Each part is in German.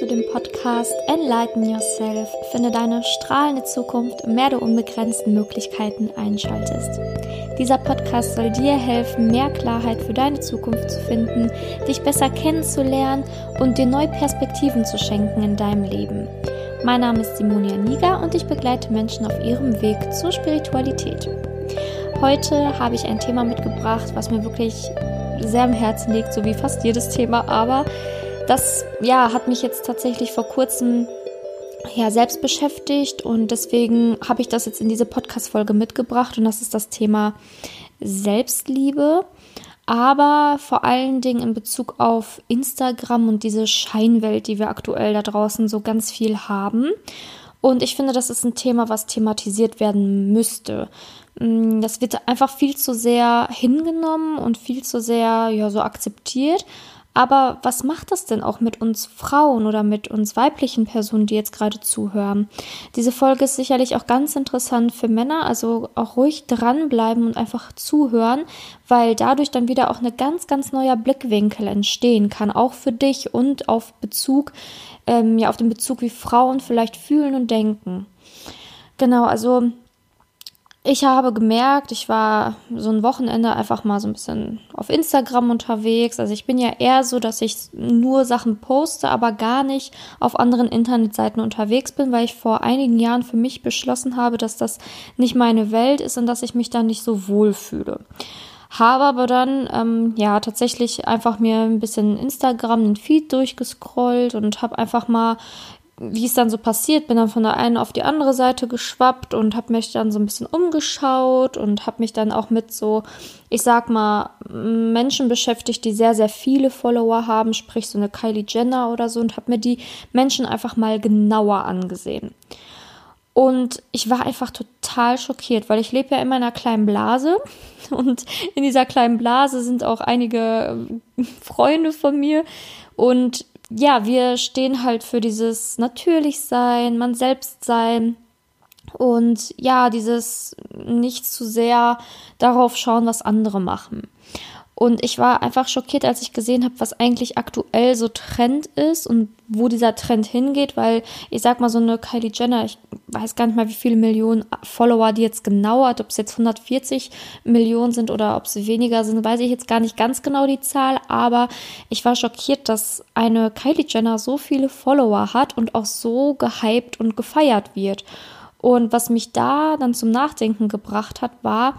zu dem Podcast Enlighten Yourself. Finde deine strahlende Zukunft, mehr der unbegrenzten Möglichkeiten einschaltest. Dieser Podcast soll dir helfen, mehr Klarheit für deine Zukunft zu finden, dich besser kennenzulernen und dir neue Perspektiven zu schenken in deinem Leben. Mein Name ist Simonia Niger und ich begleite Menschen auf ihrem Weg zur Spiritualität. Heute habe ich ein Thema mitgebracht, was mir wirklich sehr am Herzen liegt, so wie fast jedes Thema, aber das ja, hat mich jetzt tatsächlich vor kurzem ja, selbst beschäftigt und deswegen habe ich das jetzt in diese Podcast-Folge mitgebracht und das ist das Thema Selbstliebe, aber vor allen Dingen in Bezug auf Instagram und diese Scheinwelt, die wir aktuell da draußen so ganz viel haben. Und ich finde, das ist ein Thema, was thematisiert werden müsste. Mm, das wird einfach viel zu sehr hingenommen und viel zu sehr ja so akzeptiert. Aber was macht das denn auch mit uns Frauen oder mit uns weiblichen Personen, die jetzt gerade zuhören? Diese Folge ist sicherlich auch ganz interessant für Männer, also auch ruhig dranbleiben und einfach zuhören, weil dadurch dann wieder auch eine ganz, ganz neuer Blickwinkel entstehen kann, auch für dich und auf Bezug, ähm, ja, auf den Bezug, wie Frauen vielleicht fühlen und denken. Genau, also ich habe gemerkt, ich war so ein Wochenende einfach mal so ein bisschen auf Instagram unterwegs. Also ich bin ja eher so, dass ich nur Sachen poste, aber gar nicht auf anderen Internetseiten unterwegs bin, weil ich vor einigen Jahren für mich beschlossen habe, dass das nicht meine Welt ist und dass ich mich da nicht so wohl fühle. Habe aber dann ähm, ja tatsächlich einfach mir ein bisschen Instagram den Feed durchgescrollt und habe einfach mal wie es dann so passiert, bin dann von der einen auf die andere Seite geschwappt und habe mich dann so ein bisschen umgeschaut und habe mich dann auch mit so, ich sag mal, Menschen beschäftigt, die sehr, sehr viele Follower haben, sprich so eine Kylie Jenner oder so und habe mir die Menschen einfach mal genauer angesehen. Und ich war einfach total schockiert, weil ich lebe ja in meiner kleinen Blase und in dieser kleinen Blase sind auch einige Freunde von mir und ja, wir stehen halt für dieses Natürlichsein, man selbst sein und ja, dieses nicht zu sehr darauf schauen, was andere machen. Und ich war einfach schockiert, als ich gesehen habe, was eigentlich aktuell so Trend ist und wo dieser Trend hingeht, weil ich sag mal so eine Kylie Jenner, ich weiß gar nicht mal, wie viele Millionen Follower die jetzt genau hat, ob es jetzt 140 Millionen sind oder ob sie weniger sind, weiß ich jetzt gar nicht ganz genau die Zahl, aber ich war schockiert, dass eine Kylie Jenner so viele Follower hat und auch so gehypt und gefeiert wird. Und was mich da dann zum Nachdenken gebracht hat, war,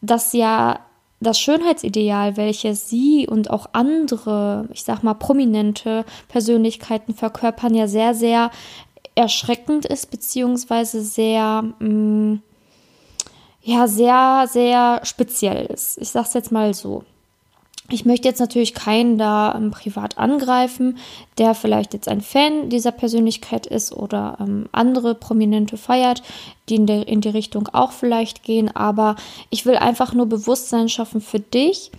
dass ja das Schönheitsideal, welches sie und auch andere, ich sag mal, prominente Persönlichkeiten verkörpern, ja sehr, sehr erschreckend ist, beziehungsweise sehr, mh, mm, ja, sehr, sehr speziell ist. Ich sag's jetzt mal so. Ich möchte jetzt natürlich keinen da ähm, privat angreifen, der vielleicht jetzt ein Fan dieser Persönlichkeit ist oder ähm, andere Prominente feiert, die in, der, in die Richtung auch vielleicht gehen. Aber ich will einfach nur Bewusstsein schaffen für dich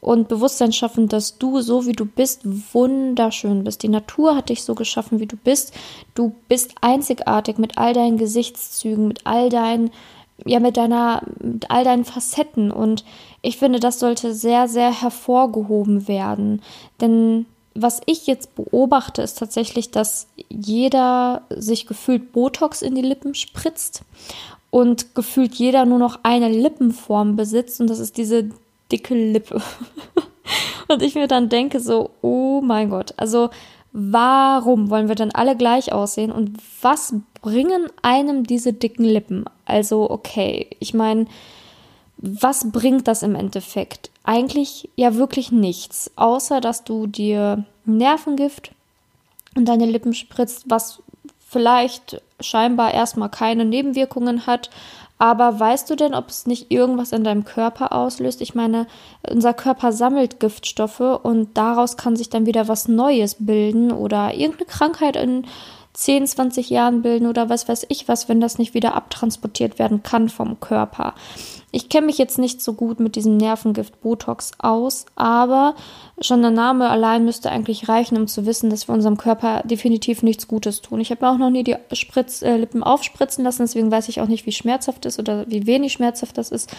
und Bewusstsein schaffen, dass du so wie du bist wunderschön bist. Die Natur hat dich so geschaffen, wie du bist. Du bist einzigartig mit all deinen Gesichtszügen, mit all deinen ja mit deiner, mit all deinen Facetten. Und ich finde, das sollte sehr, sehr hervorgehoben werden. Denn was ich jetzt beobachte, ist tatsächlich, dass jeder sich gefühlt Botox in die Lippen spritzt und gefühlt jeder nur noch eine Lippenform besitzt und das ist diese dicke Lippe. und ich mir dann denke so, oh mein Gott, also warum wollen wir dann alle gleich aussehen und was bringen einem diese dicken Lippen? Also, okay, ich meine, was bringt das im Endeffekt? Eigentlich ja wirklich nichts, außer dass du dir Nervengift in deine Lippen spritzt, was vielleicht scheinbar erstmal keine Nebenwirkungen hat, aber weißt du denn, ob es nicht irgendwas in deinem Körper auslöst? Ich meine, unser Körper sammelt Giftstoffe und daraus kann sich dann wieder was Neues bilden oder irgendeine Krankheit in 10, 20 Jahren bilden oder was weiß ich was, wenn das nicht wieder abtransportiert werden kann vom Körper. Ich kenne mich jetzt nicht so gut mit diesem Nervengift Botox aus, aber schon der Name allein müsste eigentlich reichen, um zu wissen, dass wir unserem Körper definitiv nichts Gutes tun. Ich habe auch noch nie die Spritz, äh, Lippen aufspritzen lassen, deswegen weiß ich auch nicht, wie schmerzhaft es ist oder wie wenig schmerzhaft das ist.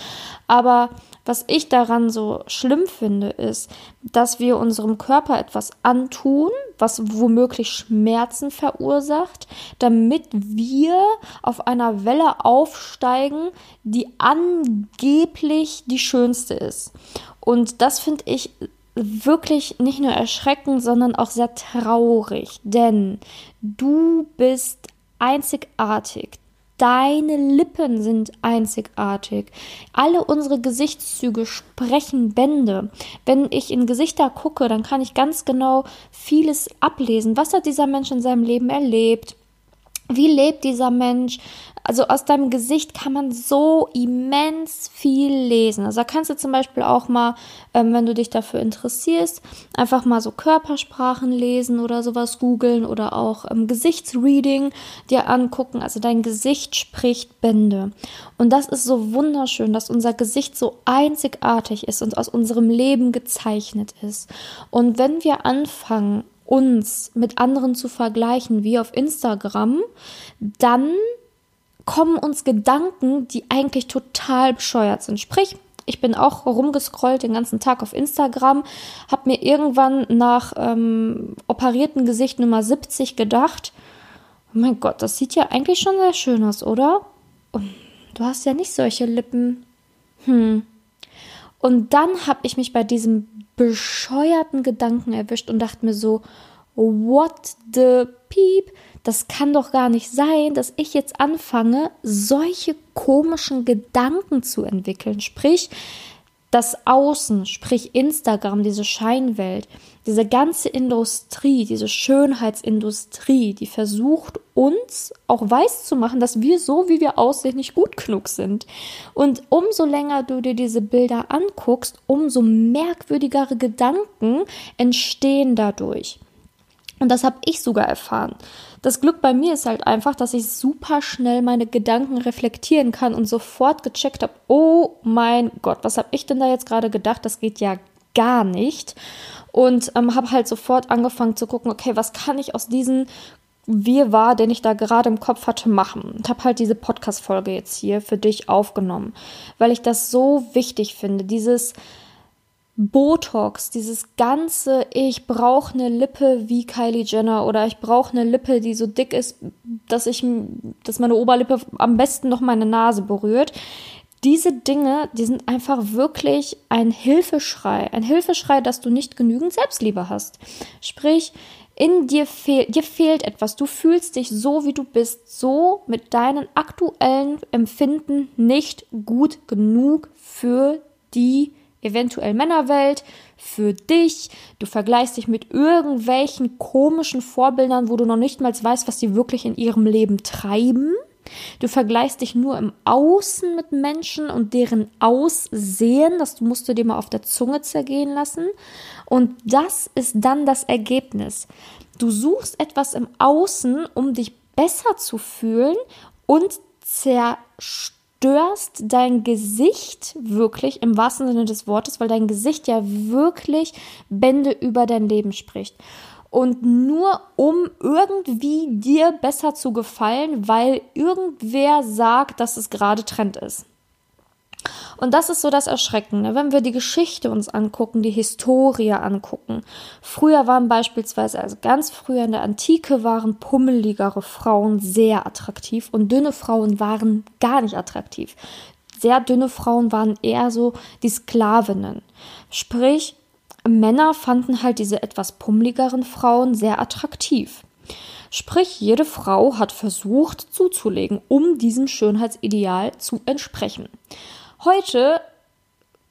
Aber was ich daran so schlimm finde, ist, dass wir unserem Körper etwas antun, was womöglich Schmerzen verursacht, damit wir auf einer Welle aufsteigen, die angeblich die schönste ist. Und das finde ich wirklich nicht nur erschreckend, sondern auch sehr traurig, denn du bist einzigartig. Deine Lippen sind einzigartig. Alle unsere Gesichtszüge sprechen Bände. Wenn ich in Gesichter gucke, dann kann ich ganz genau vieles ablesen. Was hat dieser Mensch in seinem Leben erlebt? Wie lebt dieser Mensch? Also aus deinem Gesicht kann man so immens viel lesen. Also da kannst du zum Beispiel auch mal, ähm, wenn du dich dafür interessierst, einfach mal so Körpersprachen lesen oder sowas googeln oder auch ähm, Gesichtsreading dir angucken. Also dein Gesicht spricht Bände. Und das ist so wunderschön, dass unser Gesicht so einzigartig ist und aus unserem Leben gezeichnet ist. Und wenn wir anfangen, uns mit anderen zu vergleichen, wie auf Instagram, dann kommen uns Gedanken, die eigentlich total bescheuert sind. Sprich, ich bin auch rumgescrollt den ganzen Tag auf Instagram, habe mir irgendwann nach ähm, operierten Gesicht Nummer 70 gedacht, oh mein Gott, das sieht ja eigentlich schon sehr schön aus, oder? Du hast ja nicht solche Lippen. Hm. Und dann habe ich mich bei diesem bescheuerten Gedanken erwischt und dachte mir so, what the peep? Das kann doch gar nicht sein, dass ich jetzt anfange, solche komischen Gedanken zu entwickeln. Sprich, das Außen, sprich Instagram, diese Scheinwelt, diese ganze Industrie, diese Schönheitsindustrie, die versucht uns auch weiß zu machen, dass wir so, wie wir aussehen, nicht gut genug sind. Und umso länger du dir diese Bilder anguckst, umso merkwürdigere Gedanken entstehen dadurch. Und das habe ich sogar erfahren. Das Glück bei mir ist halt einfach, dass ich super schnell meine Gedanken reflektieren kann und sofort gecheckt habe, oh mein Gott, was habe ich denn da jetzt gerade gedacht? Das geht ja gar nicht. Und ähm, habe halt sofort angefangen zu gucken, okay, was kann ich aus diesen Wirrwarr, den ich da gerade im Kopf hatte, machen. Und habe halt diese Podcast-Folge jetzt hier für dich aufgenommen, weil ich das so wichtig finde. Dieses Botox, dieses ganze, ich brauche eine Lippe wie Kylie Jenner oder ich brauche eine Lippe, die so dick ist, dass ich, dass meine Oberlippe am besten noch meine Nase berührt. Diese Dinge, die sind einfach wirklich ein Hilfeschrei, ein Hilfeschrei, dass du nicht genügend Selbstliebe hast. Sprich, in dir fehlt, dir fehlt etwas. Du fühlst dich so, wie du bist, so mit deinen aktuellen Empfinden nicht gut genug für die eventuell Männerwelt, für dich. Du vergleichst dich mit irgendwelchen komischen Vorbildern, wo du noch nicht mal weißt, was sie wirklich in ihrem Leben treiben. Du vergleichst dich nur im Außen mit Menschen und deren Aussehen, das musst du dir mal auf der Zunge zergehen lassen. Und das ist dann das Ergebnis. Du suchst etwas im Außen, um dich besser zu fühlen und zerstörst störst dein Gesicht wirklich im wahrsten Sinne des Wortes, weil dein Gesicht ja wirklich Bände über dein Leben spricht. Und nur um irgendwie dir besser zu gefallen, weil irgendwer sagt, dass es gerade Trend ist. Und das ist so das Erschreckende, wenn wir die Geschichte uns angucken, die Historie angucken. Früher waren beispielsweise, also ganz früher in der Antike, waren pummeligere Frauen sehr attraktiv und dünne Frauen waren gar nicht attraktiv. Sehr dünne Frauen waren eher so die Sklavinnen. Sprich, Männer fanden halt diese etwas pummeligeren Frauen sehr attraktiv. Sprich, jede Frau hat versucht zuzulegen, um diesem Schönheitsideal zu entsprechen. Heute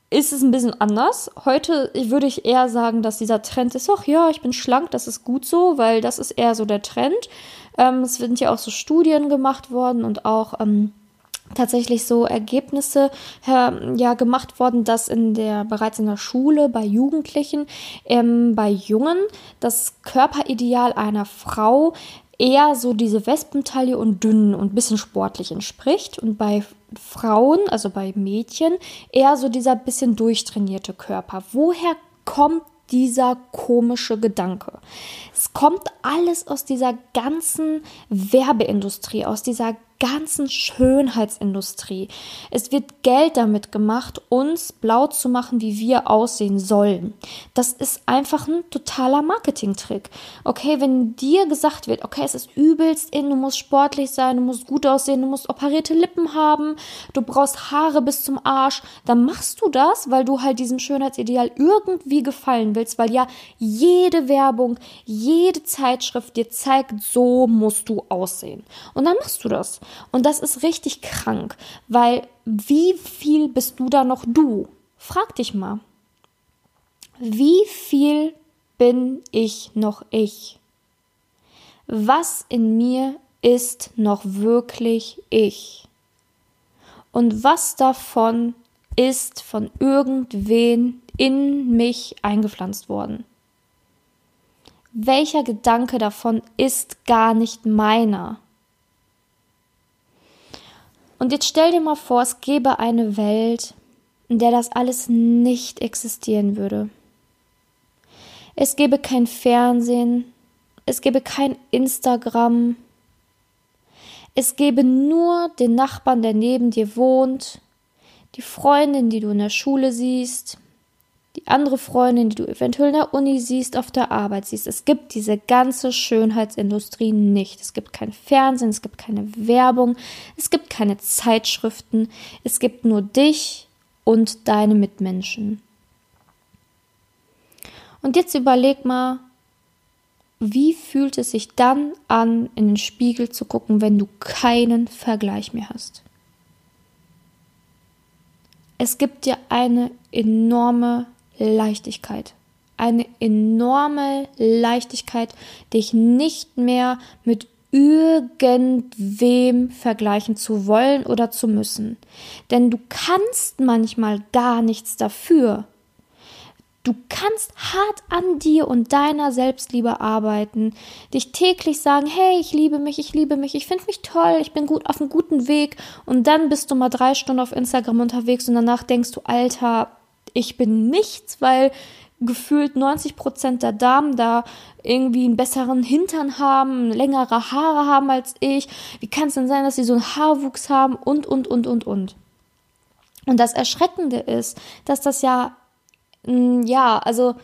ist es ein bisschen anders. Heute würde ich eher sagen, dass dieser Trend ist, ach ja, ich bin schlank, das ist gut so, weil das ist eher so der Trend. Ähm, es sind ja auch so Studien gemacht worden und auch ähm, tatsächlich so Ergebnisse ja gemacht worden, dass in der bereits in der Schule bei Jugendlichen, ähm, bei Jungen das Körperideal einer Frau eher so diese Wespentaille und dünn und bisschen sportlich entspricht und bei Frauen, also bei Mädchen, eher so dieser bisschen durchtrainierte Körper. Woher kommt dieser komische Gedanke? Es kommt alles aus dieser ganzen Werbeindustrie, aus dieser ganzen Schönheitsindustrie. Es wird Geld damit gemacht, uns blau zu machen, wie wir aussehen sollen. Das ist einfach ein totaler Marketingtrick. Okay, wenn dir gesagt wird, okay, es ist übelst in, du musst sportlich sein, du musst gut aussehen, du musst operierte Lippen haben, du brauchst Haare bis zum Arsch, dann machst du das, weil du halt diesem Schönheitsideal irgendwie gefallen willst, weil ja jede Werbung, jede Zeitschrift dir zeigt, so musst du aussehen. Und dann machst du das. Und das ist richtig krank, weil wie viel bist du da noch du? Frag dich mal. Wie viel bin ich noch ich? Was in mir ist noch wirklich ich? Und was davon ist von irgendwen in mich eingepflanzt worden? Welcher Gedanke davon ist gar nicht meiner? Und jetzt stell dir mal vor, es gäbe eine Welt, in der das alles nicht existieren würde. Es gäbe kein Fernsehen, es gäbe kein Instagram, es gäbe nur den Nachbarn, der neben dir wohnt, die Freundin, die du in der Schule siehst, andere Freundin, die du eventuell in der Uni siehst, auf der Arbeit siehst. Es gibt diese ganze Schönheitsindustrie nicht. Es gibt kein Fernsehen, es gibt keine Werbung, es gibt keine Zeitschriften, es gibt nur dich und deine Mitmenschen. Und jetzt überleg mal, wie fühlt es sich dann an, in den Spiegel zu gucken, wenn du keinen Vergleich mehr hast? Es gibt dir eine enorme Leichtigkeit. Eine enorme Leichtigkeit, dich nicht mehr mit irgendwem vergleichen zu wollen oder zu müssen. Denn du kannst manchmal gar nichts dafür. Du kannst hart an dir und deiner Selbstliebe arbeiten, dich täglich sagen, hey, ich liebe mich, ich liebe mich, ich finde mich toll, ich bin gut auf einem guten Weg und dann bist du mal drei Stunden auf Instagram unterwegs und danach denkst du, Alter, ich bin nichts, weil gefühlt 90 Prozent der Damen da irgendwie einen besseren Hintern haben, längere Haare haben als ich. Wie kann es denn sein, dass sie so einen Haarwuchs haben und, und, und, und, und. Und das Erschreckende ist, dass das ja, mm, ja, also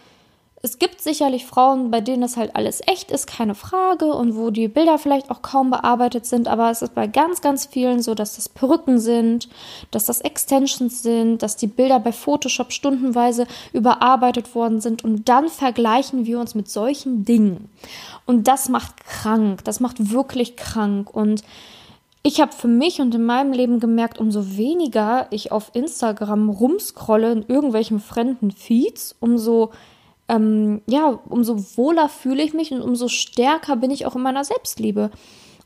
es gibt sicherlich Frauen, bei denen das halt alles echt ist, keine Frage, und wo die Bilder vielleicht auch kaum bearbeitet sind, aber es ist bei ganz, ganz vielen so, dass das Perücken sind, dass das Extensions sind, dass die Bilder bei Photoshop stundenweise überarbeitet worden sind und dann vergleichen wir uns mit solchen Dingen. Und das macht krank, das macht wirklich krank und ich habe für mich und in meinem Leben gemerkt, umso weniger ich auf Instagram rumscrolle in irgendwelchen fremden Feeds, umso ähm, ja, umso wohler fühle ich mich und umso stärker bin ich auch in meiner Selbstliebe.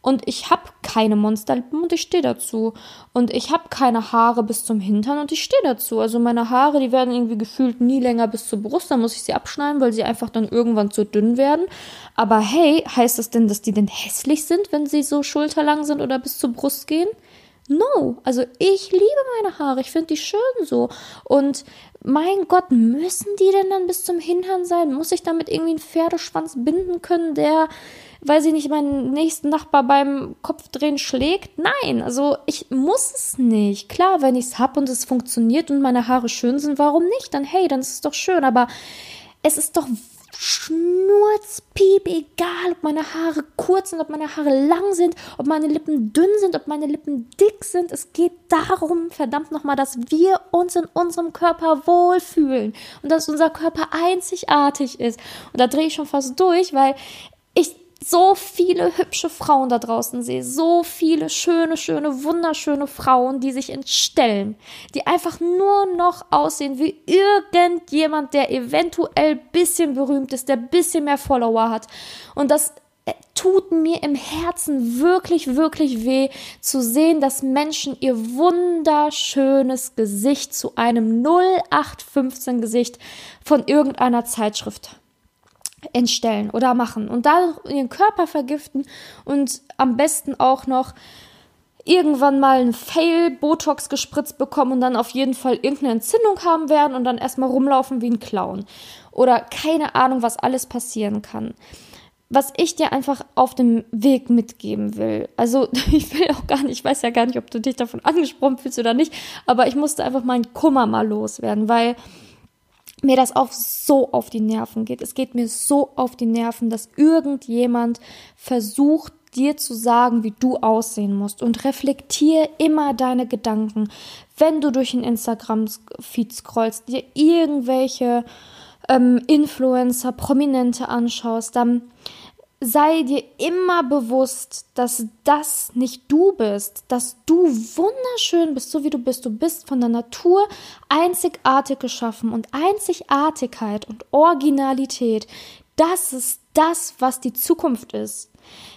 Und ich habe keine Monsterlippen und ich stehe dazu. Und ich habe keine Haare bis zum Hintern und ich stehe dazu. Also meine Haare, die werden irgendwie gefühlt nie länger bis zur Brust. Dann muss ich sie abschneiden, weil sie einfach dann irgendwann zu dünn werden. Aber hey, heißt das denn, dass die denn hässlich sind, wenn sie so schulterlang sind oder bis zur Brust gehen? No, also ich liebe meine Haare, ich finde die schön so. Und mein Gott, müssen die denn dann bis zum Hintern sein? Muss ich damit irgendwie einen Pferdeschwanz binden können, der, weil sie nicht meinen nächsten Nachbar beim Kopfdrehen schlägt? Nein, also ich muss es nicht. Klar, wenn ich es hab und es funktioniert und meine Haare schön sind, warum nicht? Dann hey, dann ist es doch schön. Aber es ist doch Schnurzpiep, egal ob meine Haare kurz sind, ob meine Haare lang sind, ob meine Lippen dünn sind, ob meine Lippen dick sind. Es geht darum, verdammt nochmal, dass wir uns in unserem Körper wohlfühlen und dass unser Körper einzigartig ist. Und da drehe ich schon fast durch, weil ich so viele hübsche Frauen da draußen sehe, so viele schöne, schöne, wunderschöne Frauen, die sich entstellen, die einfach nur noch aussehen wie irgendjemand, der eventuell bisschen berühmt ist, der bisschen mehr Follower hat. Und das äh, tut mir im Herzen wirklich, wirklich weh zu sehen, dass Menschen ihr wunderschönes Gesicht zu einem 0815 Gesicht von irgendeiner Zeitschrift entstellen oder machen und da ihren Körper vergiften und am besten auch noch irgendwann mal ein Fail Botox gespritzt bekommen und dann auf jeden Fall irgendeine Entzündung haben werden und dann erstmal rumlaufen wie ein Clown oder keine Ahnung, was alles passieren kann. was ich dir einfach auf dem Weg mitgeben will. Also ich will auch gar nicht, ich weiß ja gar nicht, ob du dich davon angesprochen fühlst oder nicht, aber ich musste einfach meinen Kummer mal loswerden, weil mir das auch so auf die Nerven geht. Es geht mir so auf die Nerven, dass irgendjemand versucht, dir zu sagen, wie du aussehen musst und reflektier immer deine Gedanken, wenn du durch den Instagram-Feed scrollst, dir irgendwelche ähm, Influencer, Prominente anschaust, dann sei dir immer bewusst, dass das nicht du bist, dass du wunderschön bist, so wie du bist. Du bist von der Natur einzigartig geschaffen und Einzigartigkeit und Originalität, das ist das, was die Zukunft ist.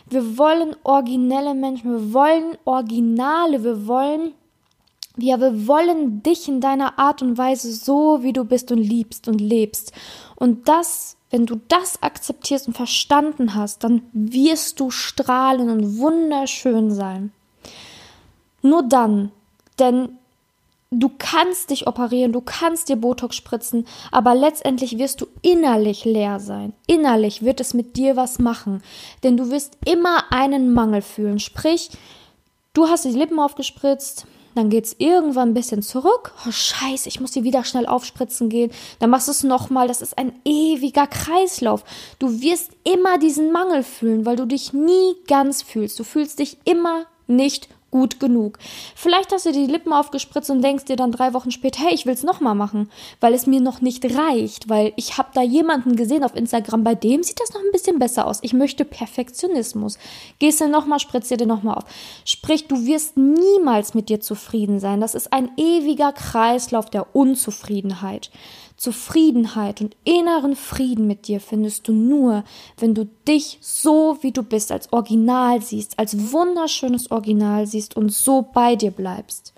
Wir wollen originelle Menschen, wir wollen Originale, wir wollen ja, wir wollen dich in deiner Art und Weise so, wie du bist und liebst und lebst. Und das wenn du das akzeptierst und verstanden hast, dann wirst du strahlen und wunderschön sein. Nur dann, denn du kannst dich operieren, du kannst dir Botox spritzen, aber letztendlich wirst du innerlich leer sein. Innerlich wird es mit dir was machen, denn du wirst immer einen Mangel fühlen. Sprich, du hast die Lippen aufgespritzt, dann geht es irgendwann ein bisschen zurück. Oh, scheiße, ich muss hier wieder schnell aufspritzen gehen. Dann machst du es nochmal. Das ist ein ewiger Kreislauf. Du wirst immer diesen Mangel fühlen, weil du dich nie ganz fühlst. Du fühlst dich immer nicht gut genug. Vielleicht hast du die Lippen aufgespritzt und denkst dir dann drei Wochen später, hey, ich will es nochmal machen, weil es mir noch nicht reicht, weil ich habe da jemanden gesehen auf Instagram, bei dem sieht das noch ein bisschen besser aus. Ich möchte Perfektionismus. Gehst du nochmal, spritzt dir den nochmal auf. Sprich, du wirst niemals mit dir zufrieden sein. Das ist ein ewiger Kreislauf der Unzufriedenheit. Zufriedenheit und inneren Frieden mit dir findest du nur, wenn du dich so, wie du bist, als Original siehst, als wunderschönes Original siehst und so bei dir bleibst.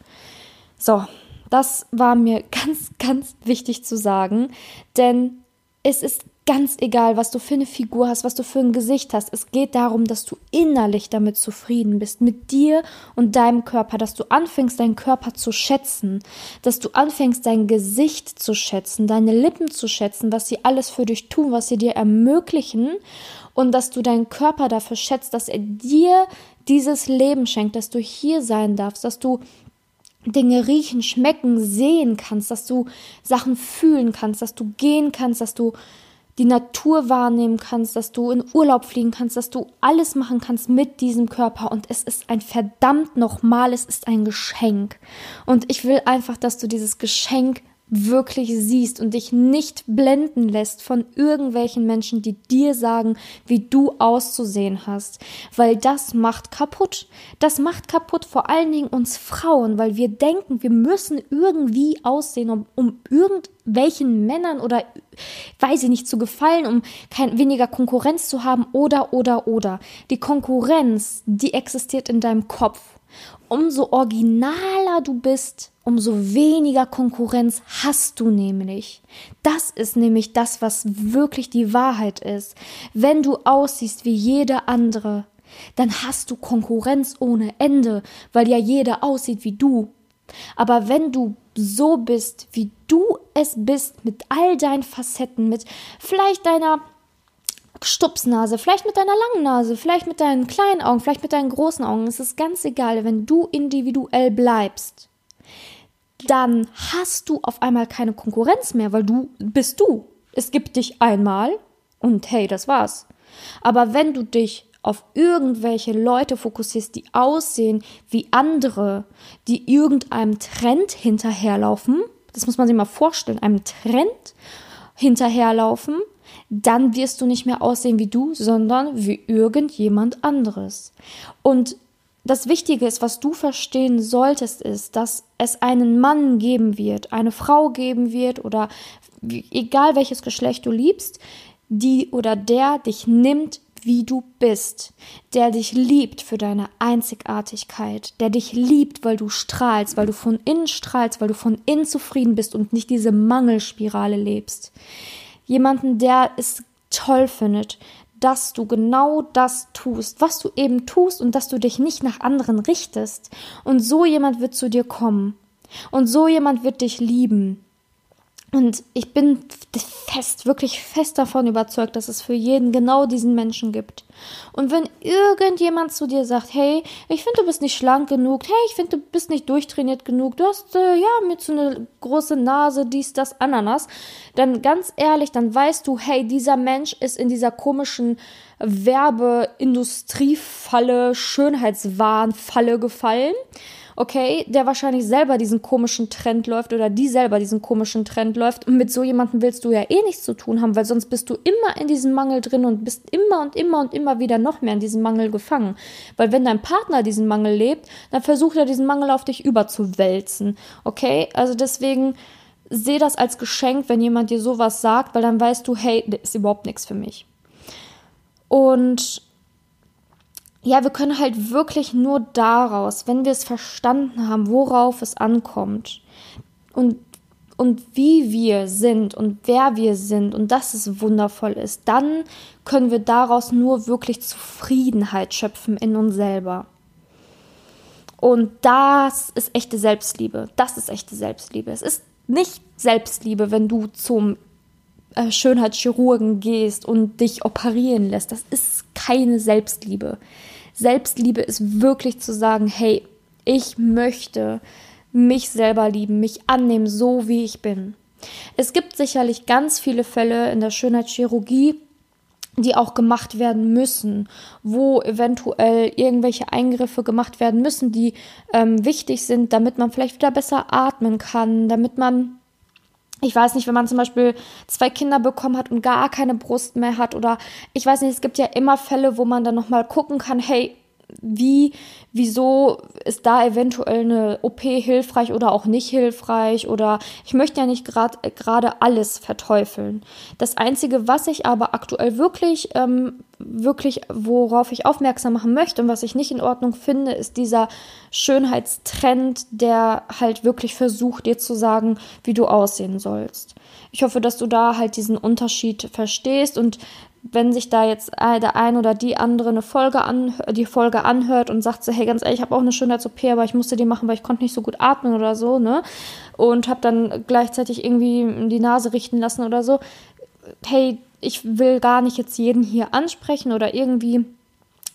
So, das war mir ganz, ganz wichtig zu sagen, denn es ist ganz egal, was du für eine Figur hast, was du für ein Gesicht hast. Es geht darum, dass du innerlich damit zufrieden bist, mit dir und deinem Körper, dass du anfängst, deinen Körper zu schätzen, dass du anfängst, dein Gesicht zu schätzen, deine Lippen zu schätzen, was sie alles für dich tun, was sie dir ermöglichen und dass du deinen Körper dafür schätzt, dass er dir dieses Leben schenkt, dass du hier sein darfst, dass du Dinge riechen, schmecken, sehen kannst, dass du Sachen fühlen kannst, dass du gehen kannst, dass du die Natur wahrnehmen kannst, dass du in Urlaub fliegen kannst, dass du alles machen kannst mit diesem Körper. Und es ist ein verdammt nochmal, es ist ein Geschenk. Und ich will einfach, dass du dieses Geschenk wirklich siehst und dich nicht blenden lässt von irgendwelchen Menschen, die dir sagen, wie du auszusehen hast, weil das macht kaputt. Das macht kaputt vor allen Dingen uns Frauen, weil wir denken, wir müssen irgendwie aussehen, um, um irgendwelchen Männern oder weiß ich nicht zu gefallen, um kein weniger Konkurrenz zu haben oder oder oder. Die Konkurrenz, die existiert in deinem Kopf. Umso originaler du bist, umso weniger Konkurrenz hast du nämlich. Das ist nämlich das, was wirklich die Wahrheit ist. Wenn du aussiehst wie jeder andere, dann hast du Konkurrenz ohne Ende, weil ja jeder aussieht wie du. Aber wenn du so bist, wie du es bist, mit all deinen Facetten, mit vielleicht deiner Stupsnase, vielleicht mit deiner langen Nase, vielleicht mit deinen kleinen Augen, vielleicht mit deinen großen Augen, es ist ganz egal, wenn du individuell bleibst dann hast du auf einmal keine Konkurrenz mehr, weil du bist du. Es gibt dich einmal und hey, das war's. Aber wenn du dich auf irgendwelche Leute fokussierst, die aussehen wie andere, die irgendeinem Trend hinterherlaufen, das muss man sich mal vorstellen, einem Trend hinterherlaufen, dann wirst du nicht mehr aussehen wie du, sondern wie irgendjemand anderes. Und das Wichtige ist, was du verstehen solltest, ist, dass es einen Mann geben wird, eine Frau geben wird oder egal welches Geschlecht du liebst, die oder der dich nimmt, wie du bist, der dich liebt für deine Einzigartigkeit, der dich liebt, weil du strahlst, weil du von innen strahlst, weil du von innen zufrieden bist und nicht diese Mangelspirale lebst. Jemanden, der es toll findet, dass du genau das tust, was du eben tust und dass du dich nicht nach anderen richtest. Und so jemand wird zu dir kommen. Und so jemand wird dich lieben. Und ich bin fest, wirklich fest davon überzeugt, dass es für jeden genau diesen Menschen gibt. Und wenn irgendjemand zu dir sagt, hey, ich finde, du bist nicht schlank genug, hey, ich finde, du bist nicht durchtrainiert genug, du hast, äh, ja, mit so eine große Nase, dies, das, Ananas, dann ganz ehrlich, dann weißt du, hey, dieser Mensch ist in dieser komischen Werbeindustriefalle, Schönheitswahnfalle gefallen okay, der wahrscheinlich selber diesen komischen Trend läuft oder die selber diesen komischen Trend läuft. Und mit so jemandem willst du ja eh nichts zu tun haben, weil sonst bist du immer in diesem Mangel drin und bist immer und immer und immer wieder noch mehr in diesem Mangel gefangen. Weil wenn dein Partner diesen Mangel lebt, dann versucht er diesen Mangel auf dich überzuwälzen. Okay, also deswegen sehe das als Geschenk, wenn jemand dir sowas sagt, weil dann weißt du, hey, das ist überhaupt nichts für mich. Und ja, wir können halt wirklich nur daraus, wenn wir es verstanden haben, worauf es ankommt und, und wie wir sind und wer wir sind und dass es wundervoll ist, dann können wir daraus nur wirklich Zufriedenheit schöpfen in uns selber. Und das ist echte Selbstliebe. Das ist echte Selbstliebe. Es ist nicht Selbstliebe, wenn du zum äh, Schönheitschirurgen gehst und dich operieren lässt. Das ist keine Selbstliebe. Selbstliebe ist wirklich zu sagen, hey, ich möchte mich selber lieben, mich annehmen, so wie ich bin. Es gibt sicherlich ganz viele Fälle in der Schönheitschirurgie, die auch gemacht werden müssen, wo eventuell irgendwelche Eingriffe gemacht werden müssen, die ähm, wichtig sind, damit man vielleicht wieder besser atmen kann, damit man ich weiß nicht, wenn man zum Beispiel zwei Kinder bekommen hat und gar keine Brust mehr hat oder ich weiß nicht, es gibt ja immer Fälle, wo man dann nochmal gucken kann, hey, wie, wieso ist da eventuell eine OP hilfreich oder auch nicht hilfreich oder ich möchte ja nicht gerade gerade alles verteufeln. Das Einzige, was ich aber aktuell wirklich, ähm, wirklich, worauf ich aufmerksam machen möchte und was ich nicht in Ordnung finde, ist dieser Schönheitstrend, der halt wirklich versucht, dir zu sagen, wie du aussehen sollst. Ich hoffe, dass du da halt diesen Unterschied verstehst und wenn sich da jetzt der ein oder die andere eine Folge an, die Folge anhört und sagt so, hey, ganz ehrlich, ich habe auch eine Schönheits-OP, aber ich musste die machen, weil ich konnte nicht so gut atmen oder so, ne? Und habe dann gleichzeitig irgendwie die Nase richten lassen oder so. Hey, ich will gar nicht jetzt jeden hier ansprechen oder irgendwie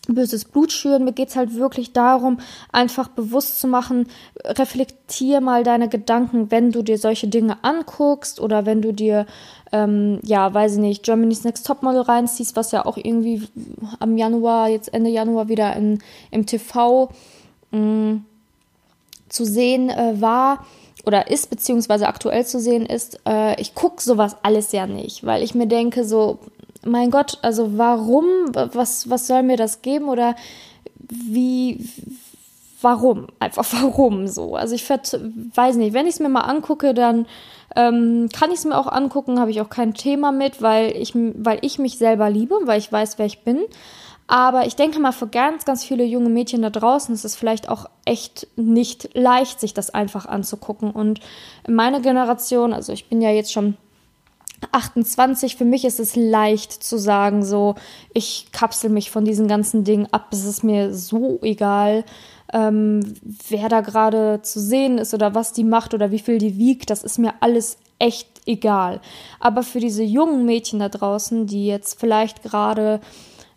böses Blut schüren. Mir geht's halt wirklich darum, einfach bewusst zu machen, reflektier mal deine Gedanken, wenn du dir solche Dinge anguckst oder wenn du dir, ähm, ja, weiß ich nicht, Germany's Next Topmodel reinziehst, was ja auch irgendwie am Januar, jetzt Ende Januar wieder in, im TV mh, mm, zu sehen äh, war oder ist, beziehungsweise aktuell zu sehen ist, äh, ich gucke sowas alles ja nicht, weil ich mir denke, so, mein Gott, also warum, was, was soll mir das geben oder wie, warum? Einfach warum so? Also ich weiß nicht, wenn ich es mir mal angucke, dann ähm, kann ich es mir auch angucken, habe ich auch kein Thema mit, weil ich, weil ich mich selber liebe, weil ich weiß, wer ich bin. Aber ich denke mal, für ganz, ganz viele junge Mädchen da draußen ist es vielleicht auch echt nicht leicht, sich das einfach anzugucken. Und meine Generation, also ich bin ja jetzt schon 28, für mich ist es leicht zu sagen, so, ich kapsel mich von diesen ganzen Dingen ab, es ist mir so egal, ähm, wer da gerade zu sehen ist oder was die macht oder wie viel die wiegt, das ist mir alles echt egal. Aber für diese jungen Mädchen da draußen, die jetzt vielleicht gerade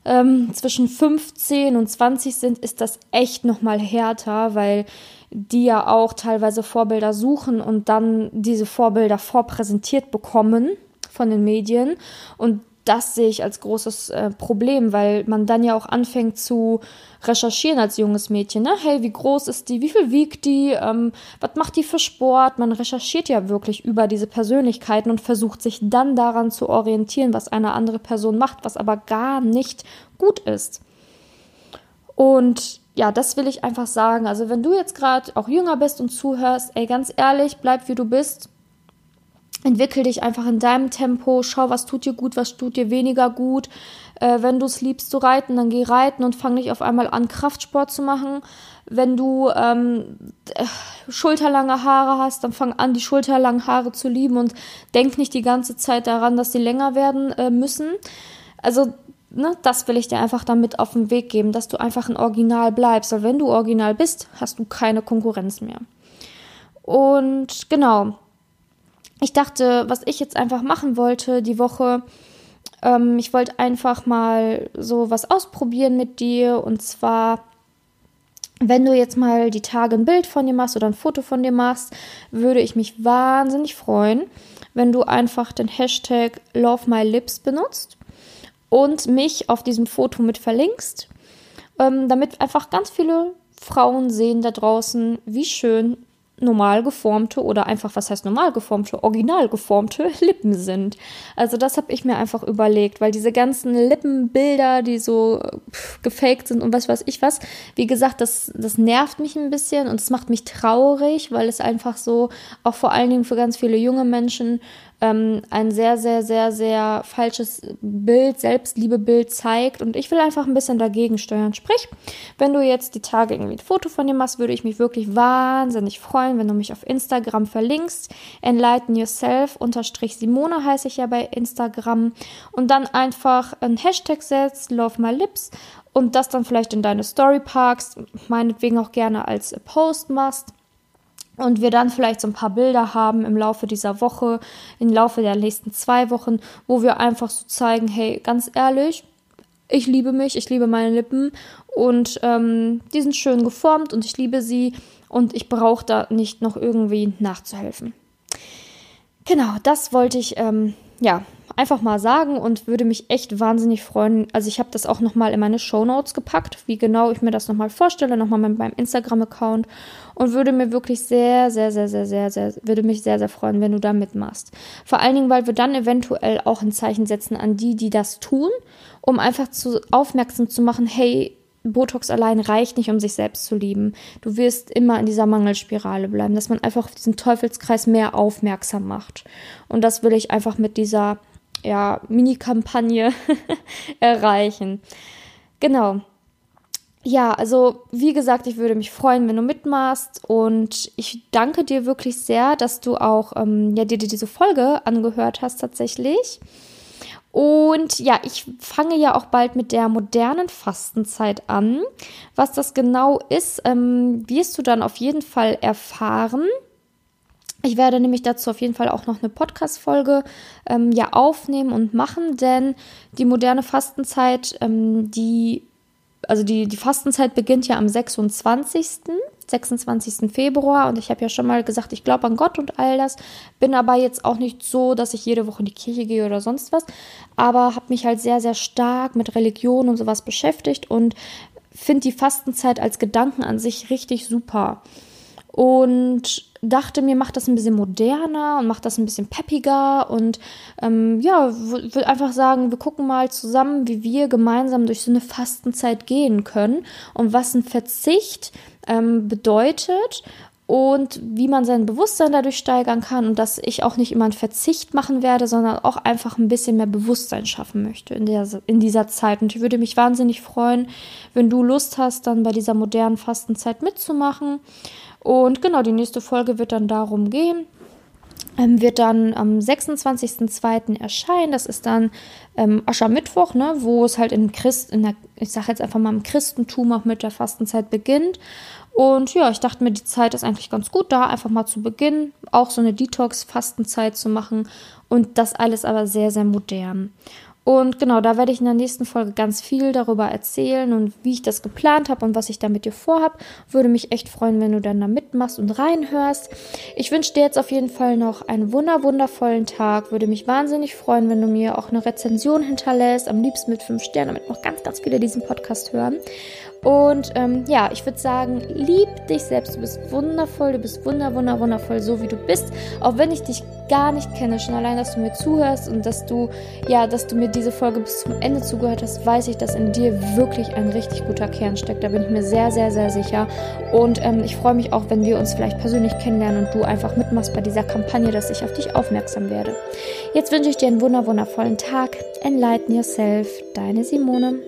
ähm, zwischen 15 und 20 sind, ist das echt nochmal härter, weil die ja auch teilweise Vorbilder suchen und dann diese Vorbilder vorpräsentiert bekommen von den Medien. Und das sehe ich als großes äh, Problem, weil man dann ja auch anfängt zu recherchieren als junges Mädchen. Ne? Hey, wie groß ist die? Wie viel wiegt die? Ähm, was macht die für Sport? Man recherchiert ja wirklich über diese Persönlichkeiten und versucht sich dann daran zu orientieren, was eine andere Person macht, was aber gar nicht gut ist. Und ja, das will ich einfach sagen. Also wenn du jetzt gerade auch jünger bist und zuhörst, ey, ganz ehrlich, bleib wie du bist entwickel dich einfach in deinem Tempo, schau, was tut dir gut, was tut dir weniger gut. Äh, wenn du es liebst zu reiten, dann geh reiten und fang nicht auf einmal an, Kraftsport zu machen. Wenn du ähm, äh, schulterlange Haare hast, dann fang an, die schulterlangen Haare zu lieben und denk nicht die ganze Zeit daran, dass sie länger werden äh, müssen. Also, ne, das will ich dir einfach damit auf den Weg geben, dass du einfach ein Original bleibst. Weil wenn du Original bist, hast du keine Konkurrenz mehr. Und genau, ich dachte, was ich jetzt einfach machen wollte die Woche, ähm, ich wollte einfach mal so was ausprobieren mit dir. Und zwar wenn du jetzt mal die Tage ein Bild von dir machst oder ein Foto von dir machst, würde ich mich wahnsinnig freuen, wenn du einfach den Hashtag Love My Lips benutzt und mich auf diesem Foto mit verlinkst, ähm, damit einfach ganz viele Frauen sehen da draußen, wie schön normal geformte oder einfach, was heißt normal geformte, original geformte Lippen sind. Also das habe ich mir einfach überlegt, weil diese ganzen Lippenbilder, die so gefaked sind und was weiß ich was, wie gesagt, das, das nervt mich ein bisschen und es macht mich traurig, weil es einfach so, auch vor allen Dingen für ganz viele junge Menschen, ähm, ein sehr, sehr, sehr, sehr falsches Bild, Selbstliebebild zeigt. Und ich will einfach ein bisschen dagegen steuern. Sprich, wenn du jetzt die Tage irgendwie ein Foto von dir machst, würde ich mich wirklich wahnsinnig freuen, wenn du mich auf Instagram verlinkst. Enlighten Yourself unterstrich Simone heiße ich ja bei Instagram. Und dann einfach ein Hashtag setzt, Love My Lips und das dann vielleicht in deine Story parkst, meinetwegen auch gerne als Post machst und wir dann vielleicht so ein paar Bilder haben im Laufe dieser Woche, im Laufe der nächsten zwei Wochen, wo wir einfach so zeigen, hey, ganz ehrlich, ich liebe mich, ich liebe meine Lippen und ähm, die sind schön geformt und ich liebe sie und ich brauche da nicht noch irgendwie nachzuhelfen. Genau, das wollte ich ähm, ja einfach mal sagen und würde mich echt wahnsinnig freuen. Also ich habe das auch nochmal in meine Show Notes gepackt, wie genau ich mir das nochmal vorstelle, nochmal mit meinem Instagram-Account und würde mir wirklich sehr, sehr, sehr, sehr, sehr, sehr, würde mich sehr, sehr freuen, wenn du da mitmachst. Vor allen Dingen, weil wir dann eventuell auch ein Zeichen setzen an die, die das tun, um einfach zu aufmerksam zu machen, hey, Botox allein reicht nicht, um sich selbst zu lieben. Du wirst immer in dieser Mangelspirale bleiben, dass man einfach auf diesen Teufelskreis mehr aufmerksam macht. Und das will ich einfach mit dieser ja, Mini-Kampagne erreichen. Genau. Ja, also wie gesagt, ich würde mich freuen, wenn du mitmachst und ich danke dir wirklich sehr, dass du auch ähm, ja, dir diese Folge angehört hast tatsächlich. Und ja, ich fange ja auch bald mit der modernen Fastenzeit an. Was das genau ist, ähm, wirst du dann auf jeden Fall erfahren. Ich werde nämlich dazu auf jeden Fall auch noch eine Podcast-Folge ähm, ja aufnehmen und machen, denn die moderne Fastenzeit, ähm, die, also die, die Fastenzeit beginnt ja am 26. 26. Februar und ich habe ja schon mal gesagt, ich glaube an Gott und all das, bin aber jetzt auch nicht so, dass ich jede Woche in die Kirche gehe oder sonst was, aber habe mich halt sehr, sehr stark mit Religion und sowas beschäftigt und finde die Fastenzeit als Gedanken an sich richtig super. Und dachte mir, macht das ein bisschen moderner und macht das ein bisschen peppiger und ähm, ja, will einfach sagen, wir gucken mal zusammen, wie wir gemeinsam durch so eine Fastenzeit gehen können und was ein Verzicht ähm, bedeutet und wie man sein Bewusstsein dadurch steigern kann und dass ich auch nicht immer einen Verzicht machen werde, sondern auch einfach ein bisschen mehr Bewusstsein schaffen möchte in, der, in dieser Zeit. Und ich würde mich wahnsinnig freuen, wenn du Lust hast, dann bei dieser modernen Fastenzeit mitzumachen. Und genau, die nächste Folge wird dann darum gehen. Ähm, wird dann am 26.02. erscheinen. Das ist dann ähm, Aschermittwoch, ne, wo es halt in Christ, in der, ich sage jetzt einfach mal im Christentum auch mit der Fastenzeit beginnt. Und ja, ich dachte mir, die Zeit ist eigentlich ganz gut, da einfach mal zu beginnen, auch so eine Detox-Fastenzeit zu machen und das alles aber sehr, sehr modern. Und genau, da werde ich in der nächsten Folge ganz viel darüber erzählen und wie ich das geplant habe und was ich da mit dir vorhabe. Würde mich echt freuen, wenn du dann da mitmachst und reinhörst. Ich wünsche dir jetzt auf jeden Fall noch einen wunder wundervollen Tag. Würde mich wahnsinnig freuen, wenn du mir auch eine Rezension hinterlässt, am liebsten mit fünf Sternen, damit noch ganz, ganz viele diesen Podcast hören. Und ähm, ja, ich würde sagen, lieb dich selbst. Du bist wundervoll, du bist wunder, wunder, wundervoll, so wie du bist. Auch wenn ich dich gar nicht kenne, schon allein, dass du mir zuhörst und dass du, ja, dass du mir diese Folge bis zum Ende zugehört hast, weiß ich, dass in dir wirklich ein richtig guter Kern steckt. Da bin ich mir sehr, sehr, sehr sicher. Und ähm, ich freue mich auch, wenn wir uns vielleicht persönlich kennenlernen und du einfach mitmachst bei dieser Kampagne, dass ich auf dich aufmerksam werde. Jetzt wünsche ich dir einen wunder, wundervollen Tag. Enlighten yourself, deine Simone.